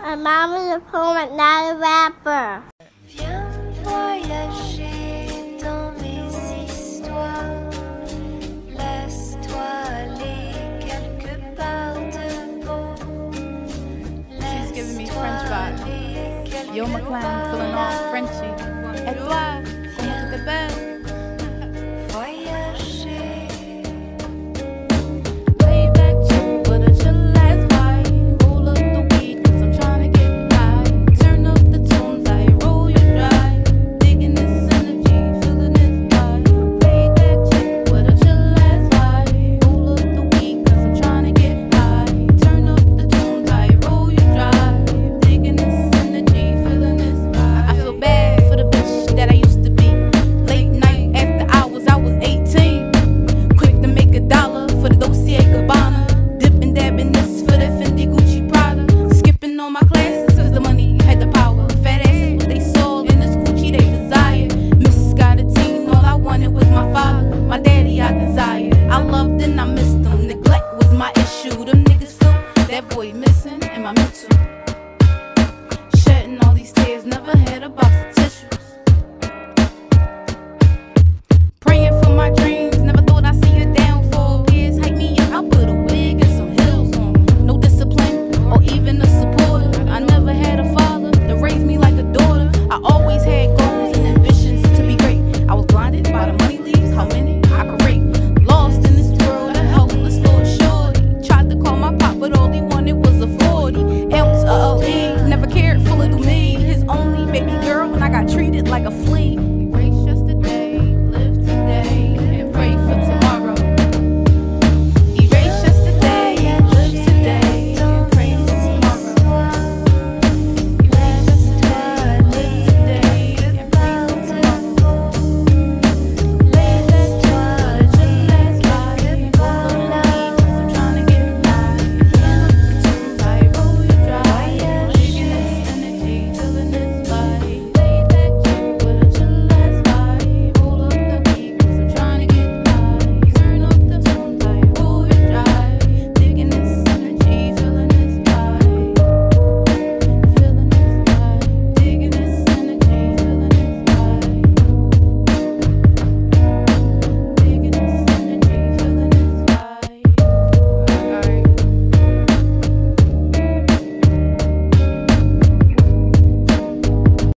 My mom is a poet, not a rapper. She's giving me French vibes. Yo, McLean, feeling all Frenchy. Et toi? boy missing in my mental. Shedding all these tears, never had a box of tissues. Praying for my dreams, never thought I'd see a downfall. Peers hype me up, I put a wig and some heels on. No discipline or even a supporter. I never had a father to raise me like a daughter. I always had. like a flea.